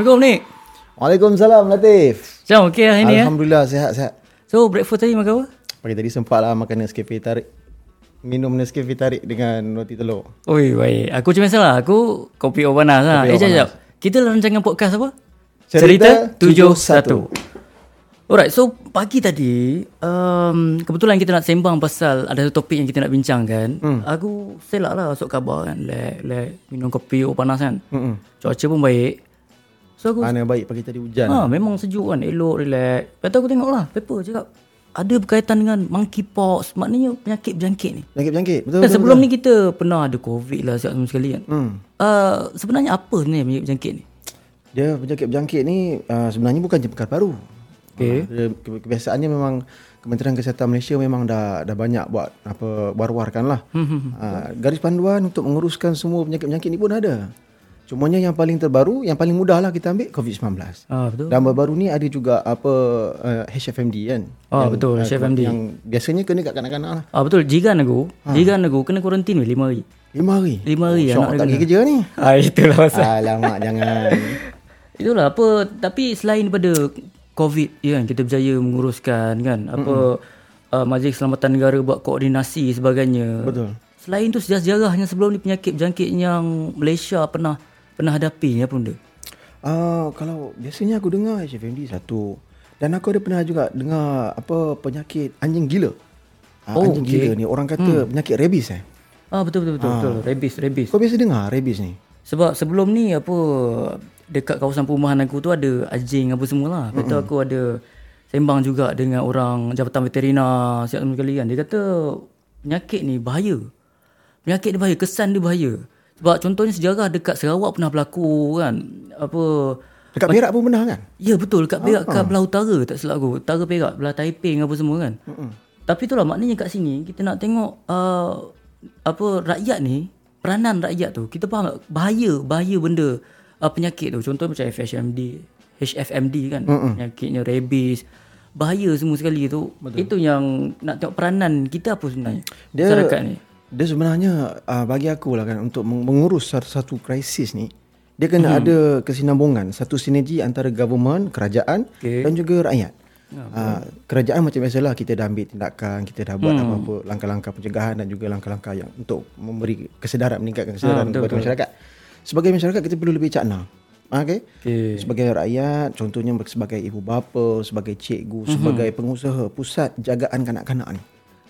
Assalamualaikum ni. Waalaikumsalam Latif. Macam okey hari ni ya. Alhamdulillah sihat-sihat. So breakfast tadi makan apa? Pagi tadi sempat lah makan Nescafe tarik. Minum Nescafe tarik dengan roti telur. Oi, baik. Aku macam biasa lah. Aku kopi air panas lah. Eh, jap, jap. Kita dalam rancangan podcast apa? Cerita 71. Alright, so pagi tadi, um, kebetulan kita nak sembang pasal ada satu topik yang kita nak bincangkan. Hmm. Aku selak lah masuk khabar kan. Lek, lek, minum kopi air panas kan. Hmm. Cuaca pun baik. So aku, Mana baik pagi tadi hujan. ha, memang sejuk kan. Elok, relax. Lepas tu aku tengok lah, paper cakap. Ada berkaitan dengan monkeypox. Maknanya penyakit berjangkit ni. Jangkit-jangkit. Betul betul. sebelum ni kita pernah ada COVID lah siap semua sekali kan. Hmm. Uh, sebenarnya apa sebenarnya penyakit berjangkit ni? Dia penyakit berjangkit ni uh, sebenarnya bukan je perkara baru. Okey. Uh, dia, ke- kebiasaannya memang Kementerian Kesihatan Malaysia memang dah dah banyak buat apa war-warkan lah. Hmm, uh, garis panduan untuk menguruskan semua penyakit-penyakit ni pun ada. Cumanya yang paling terbaru, yang paling mudah lah kita ambil COVID-19. Ah betul. Dan baru-baru ni ada juga apa uh, HFMD kan. Ah, betul, uh, HFMD. Yang biasanya kena kat kanak-kanak lah. Ah betul, jiran aku, jiran aku kena kuarantin weh 5 hari. Lima hari. Lima hari oh, anak Syok dia tak pergi kerja ni. Ah itulah pasal. Alamak jangan. Itulah apa tapi selain daripada COVID ya kan kita berjaya menguruskan kan apa uh, Majlis Keselamatan Negara buat koordinasi sebagainya. Betul. Selain tu sejarah-sejarahnya sebelum ni penyakit berjangkit yang Malaysia pernah pernah hadapi ni apa benda? Uh, kalau biasanya aku dengar HFMD satu. Dan aku ada pernah juga dengar apa penyakit anjing gila. Uh, Oh, anjing okey. gila ni orang kata penyakit rabies eh. Ah betul betul betul betul. Rabies rabies. Kau biasa dengar rabies ni? Sebab sebelum ni apa dekat kawasan perumahan aku tu ada anjing apa semualah. Lepas tu aku ada sembang juga dengan orang Jabatan Veterina siap sekali kan. Dia kata penyakit ni bahaya. Penyakit ni bahaya, kesan dia bahaya. Sebab contohnya sejarah dekat Sarawak pernah berlaku kan. Apa Dekat Perak pun pernah kan? Ya betul dekat Perak kat belah utara tak silap aku. Utara Perak, belah Taiping apa semua kan. Mm-mm. Tapi itulah maknanya kat sini kita nak tengok uh, apa rakyat ni, peranan rakyat tu. Kita faham tak bahaya, bahaya benda uh, penyakit tu. Contoh macam FHMD, HFMD kan, Mm-mm. penyakitnya rabies. Bahaya semua sekali tu. Betul. Itu yang nak tengok peranan kita apa sebenarnya Dia masyarakat ni. Dia sebenarnya uh, bagi aku lah kan untuk meng- mengurus satu-satu krisis ni dia kena hmm. ada kesinambungan satu sinergi antara government, kerajaan Okey. dan juga rakyat. Uh, kerajaan macam biasalah kita dah ambil tindakan, kita dah buat apa-apa langkah-langkah pencegahan dan juga langkah-langkah yang untuk memberi kesedaran meningkatkan kesedaran betul, kepada masyarakat. Sebagai masyarakat kita perlu lebih cakna. Okay? Okey. Sebagai rakyat, contohnya sebagai ibu bapa, sebagai cikgu, sebagai pengusaha pusat jagaan kanak-kanak ni.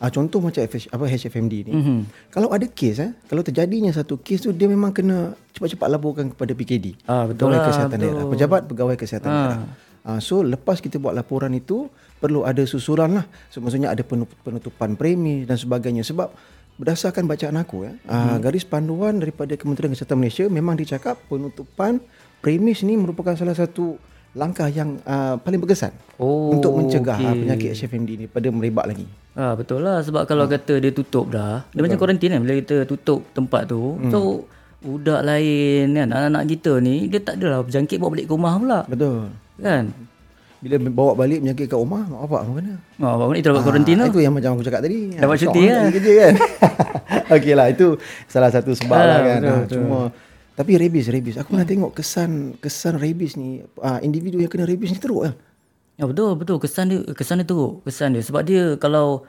Ah contoh macam FH, apa HFMD ni. Mm-hmm. Kalau ada kes eh, kalau terjadinya satu kes tu dia memang kena cepat-cepat laporkan kepada PKD. Ah, betul Pegawai lah, Kesihatan betul. Daerah, pejabat pegawai kesihatan daerah. Ah so lepas kita buat laporan itu perlu ada susulan lah. So maksudnya ada penutupan premi dan sebagainya sebab berdasarkan bacaan aku ya, ah, garis panduan daripada Kementerian Kesihatan Malaysia memang dicakap penutupan premis ni merupakan salah satu langkah yang uh, paling berkesan Oh, untuk mencegah okey. okay. penyakit HFMD ni pada merebak lagi. Ah betul lah sebab kalau Hmm. kata dia tutup dah, dia macam kuarantin kan bila kita tutup tempat tu. Hmm. So budak lain kan anak-anak kita ni dia tak adalah berjangkit bawa balik ke rumah pula. Betul. Kan? Bila bawa balik penyakit kat rumah, mak bapak apa kena? Oh, bapak ni dapat kuarantin Ah, tu. Itu yang macam aku cakap tadi. Dapat Ah, cuti syok kan? kerja kan. Okey lah itu salah satu sebab Ah, lah kan. betul, Ah, betul. Cuma tapi rabies rabies. Aku pernah tengok kesan kesan rabies ni ah, individu yang kena rabies ni teruk kan. Ya betul betul kesan dia kesan dia teruk kesan dia sebab dia kalau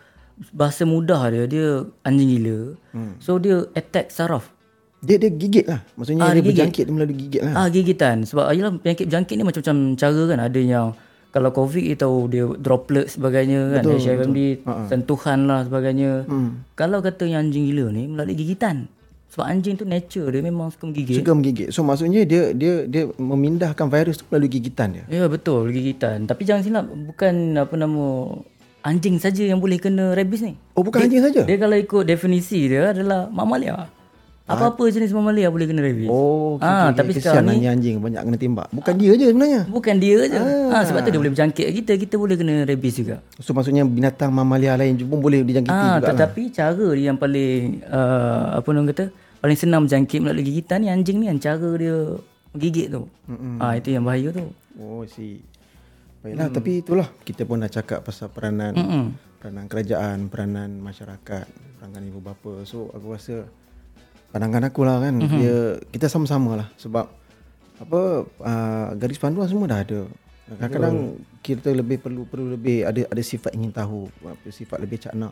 bahasa mudah dia dia anjing gila. Hmm. So dia attack saraf. Dia dia gigit lah. Maksudnya Ah, dia, dia gigit. berjangkit dia melalui gigit lah. Ah gigitan sebab ayolah penyakit berjangkit ni macam-macam cara kan ada yang kalau covid kita tahu dia droplet sebagainya kan betul, HIVMD Ah, sentuhan lah sebagainya. Hmm. Kalau kata yang anjing gila ni melalui gigitan. Sebab anjing tu nature dia memang suka menggigit. Suka menggigit. So maksudnya dia dia dia memindahkan virus tu melalui gigitan dia. Ya betul gigitan. Tapi jangan silap bukan apa nama anjing saja yang boleh kena rabies ni. Oh bukan anjing saja. Dia kalau ikut definisi dia adalah mamalia. Apa-apa jenis mamalia boleh kena rabies. Oh, okay, Ah, okay, tapi okay. sekarang Kesian ni- anjing-anjing banyak kena tembak. Bukan dia je sebenarnya. Bukan dia je. Ah. sebab tu dia boleh berjangkit kita, kita boleh kena rabies juga. So maksudnya binatang mamalia lain pun boleh dijangkiti Ah, juga lah. tetapi cara dia yang paling uh, apa orang kata paling senang berjangkit melalui gigitan ni anjing ni kan cara dia gigit tu. Mm-hmm. Ah itu yang bahaya tu. Oh si. Baiklah hmm. tapi itulah kita pun dah cakap pasal peranan Mm-mm. peranan kerajaan, peranan masyarakat, peranan ibu bapa. So aku rasa pandangan aku lah kan mm-hmm. dia kita sama-sama lah sebab apa uh, garis panduan semua dah ada. Kadang-kadang kita lebih perlu perlu lebih ada ada sifat ingin tahu, sifat lebih cakna.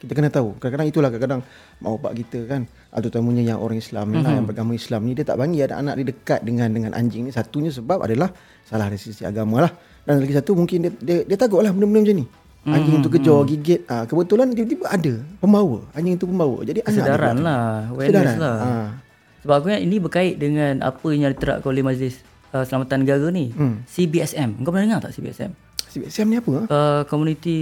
Kita kena tahu. Kadang-kadang itulah kadang-kadang mak bapak kita kan, atau temunya yang orang Islam ni lah, yang beragama Islam ni dia tak bagi ada anak dia dekat dengan dengan anjing ni. Satunya sebab adalah salah dari sisi agama lah. Dan lagi satu mungkin dia dia, dia takut lah benda-benda macam ni. Anjing itu kejar, gigit. Ah, kebetulan tiba-tiba ada pembawa. Anjing itu pembawa. Jadi anak dia Sedaran pun- lah. Sedaran. lah. Ha. Sebab aku ingat ini berkait dengan apa yang diterapkan oleh Majlis uh, Selamatan Negara ni. Hmm. CBSM. Kau pernah dengar tak CBSM? Siam ni apa? Uh, community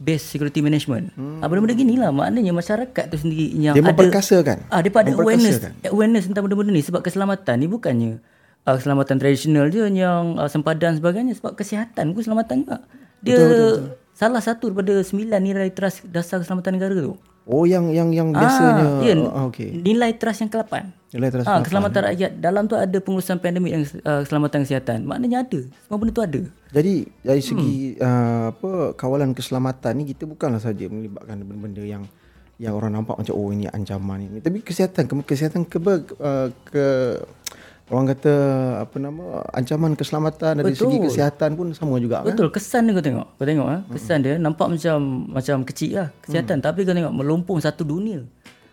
Based Security Management. Hmm. Uh, benda-benda gini lah. Maknanya masyarakat tu sendiri yang Dia ada... memperkasakan. Ah, dia ada awareness, awareness tentang benda-benda ni. Sebab keselamatan ni bukannya uh, keselamatan tradisional je yang uh, sempadan sebagainya. Sebab kesihatan pun keselamatan juga. Dia betul, betul, betul. Salah satu daripada sembilan nilai trust dasar keselamatan negara tu. Oh yang yang yang biasanya Ah, ya, oh, okey. Nilai trust yang ke-8. Nilai terasa. Ah, keselamatan rakyat. Dalam tu ada pengurusan pandemik dan uh, keselamatan kesihatan. Maknanya ada. Semua benda tu ada. Jadi dari segi hmm. uh, apa kawalan keselamatan ni kita bukanlah saja melibatkan benda-benda yang yang orang nampak macam oh ini ancaman ini. Tapi kesihatan ke, kesihatan ke, uh, ke orang kata apa nama ancaman keselamatan dari segi kesihatan pun sama juga kan. Betul. Kesan dia kau tengok. Kau tengok. ah Kesan dia nampak macam macam kecil lah. Kesihatan. Tapi kau tengok melompong satu dunia.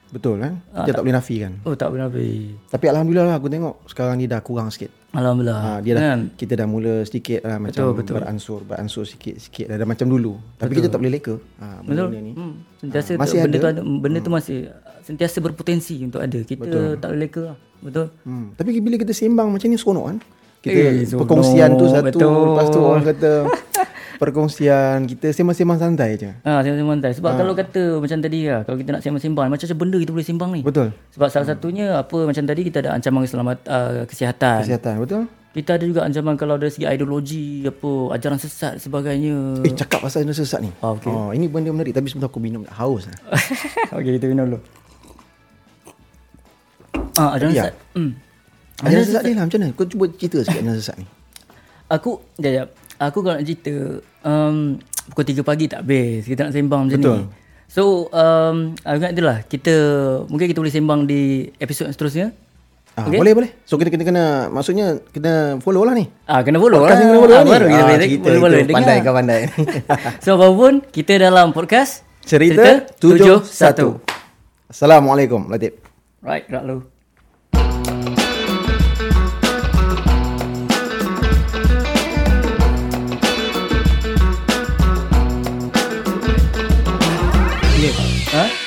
Betul kan? Kita tak boleh nafikan. Oh tak benar be. Tapi alhamdulillah lah aku tengok sekarang ni dah kurang sikit. Alhamdulillah. Ha, dia dah Kan? kita dah mula sedikit lah macam betul, beransur beransur sikit sikit dah, dah macam dulu. Tapi kita tak boleh leka. Ha, Betul. benda ni. Hmm. Sentiasa Ah, tu, masih benda ada. tu ada benda tu masih sentiasa berpotensi untuk ada. Kita Betul. tak boleh leka lah. Betul. Hmm. Tapi bila kita sembang macam ni seronok kan? Kita Eh, perkongsian tu satu, Betul. lepas tu orang kata perkongsian kita sembang-sembang santai je. Ha, sembang santai. Sebab kalau kata macam tadi lah, kalau kita nak sembang-sembang, macam-macam benda kita boleh sembang ni. Betul. Sebab salah satunya apa macam tadi kita ada ancaman selamat uh, kesihatan. Kesihatan, betul? Kita ada juga ancaman kalau dari segi ideologi apa ajaran sesat sebagainya. Eh, cakap pasal benda sesat ni. Ah, okey. Oh, ini benda menarik tapi sebentar aku minum haus. lah. Okey, kita minum dulu. Ah, ajaran Ya. sesat. Hmm. Ajaran sesat ni lah macam mana? Kau cuba cerita sikit ajaran sesat ni. Aku jap jap. Aku kalau nak cerita um, pukul 3 pagi tak habis. Kita nak sembang macam Betul. ni. So um, aku ingat itulah kita mungkin kita boleh sembang di episod seterusnya. Ah, okay. Boleh, boleh. So kita, kita kena, maksudnya kena follow lah ni. Ah kena follow Podcast lah. yang kena follow ah, ni. Baru kita Ah, boleh cerita boleh, boleh itu. dengar. Pandai kau pandai. so apapun kita dalam podcast Cerita 71. Assalamualaikum, Latif. Right, gerak lu. Ha?